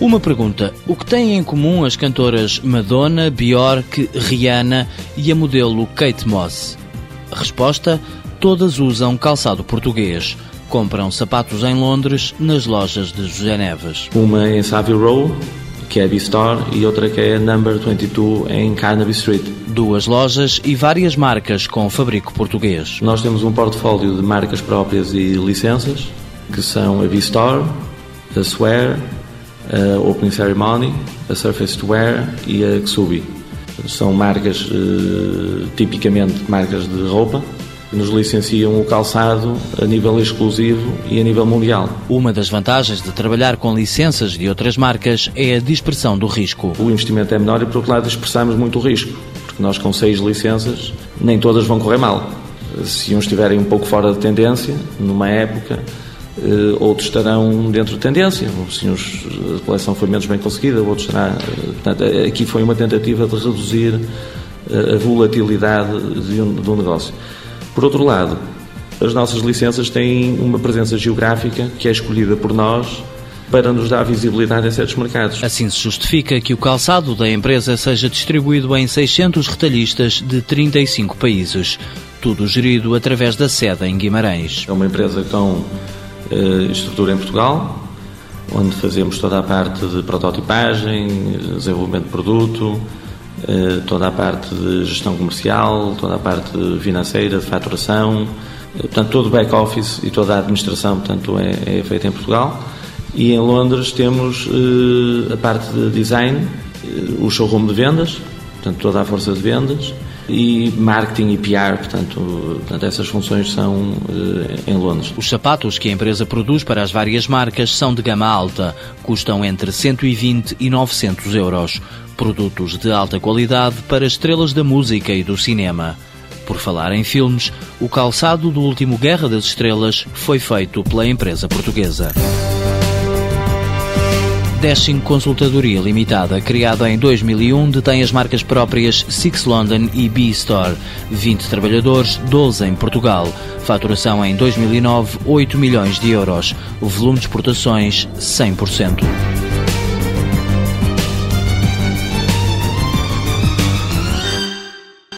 Uma pergunta: o que têm em comum as cantoras Madonna, Bjork, Rihanna e a modelo Kate Moss? Resposta: todas usam calçado português. Compram sapatos em Londres, nas lojas de José Neves. Uma em Savile Row, que é a B-Store, e outra que é a Number 22 em Carnaby Street. Duas lojas e várias marcas com fabrico português. Nós temos um portfólio de marcas próprias e licenças, que são a B-Store, a Swear, a Opening Ceremony, a Surface to Wear e a Xubi. São marcas, eh, tipicamente marcas de roupa, nos licenciam o calçado a nível exclusivo e a nível mundial. Uma das vantagens de trabalhar com licenças de outras marcas é a dispersão do risco. O investimento é menor e, por outro lado, dispersamos muito o risco, porque nós com seis licenças nem todas vão correr mal. Se uns estiverem um pouco fora de tendência, numa época, eh, outros estarão dentro de tendência. Se uns, a coleção foi menos bem conseguida, outros estará. Eh, portanto, aqui foi uma tentativa de reduzir eh, a volatilidade de um, de um negócio. Por outro lado, as nossas licenças têm uma presença geográfica que é escolhida por nós para nos dar visibilidade em certos mercados. Assim se justifica que o calçado da empresa seja distribuído em 600 retalhistas de 35 países, tudo gerido através da sede em Guimarães. É uma empresa com estrutura em Portugal, onde fazemos toda a parte de prototipagem, desenvolvimento de produto, eh, toda a parte de gestão comercial, toda a parte financeira, de faturação, eh, portanto, todo o back-office e toda a administração portanto, é, é feita em Portugal. E em Londres temos a parte de design, o showroom de vendas, portanto, toda a força de vendas, e marketing e PR, portanto, portanto essas funções são uh, em Londres. Os sapatos que a empresa produz para as várias marcas são de gama alta, custam entre 120 e 900 euros. Produtos de alta qualidade para estrelas da música e do cinema. Por falar em filmes, o calçado do último Guerra das Estrelas foi feito pela empresa portuguesa. Dashing Consultadoria Limitada, criada em 2001, detém as marcas próprias Six London e B-Store. 20 trabalhadores, 12 em Portugal. Faturação em 2009, 8 milhões de euros. Volume de exportações, 100%.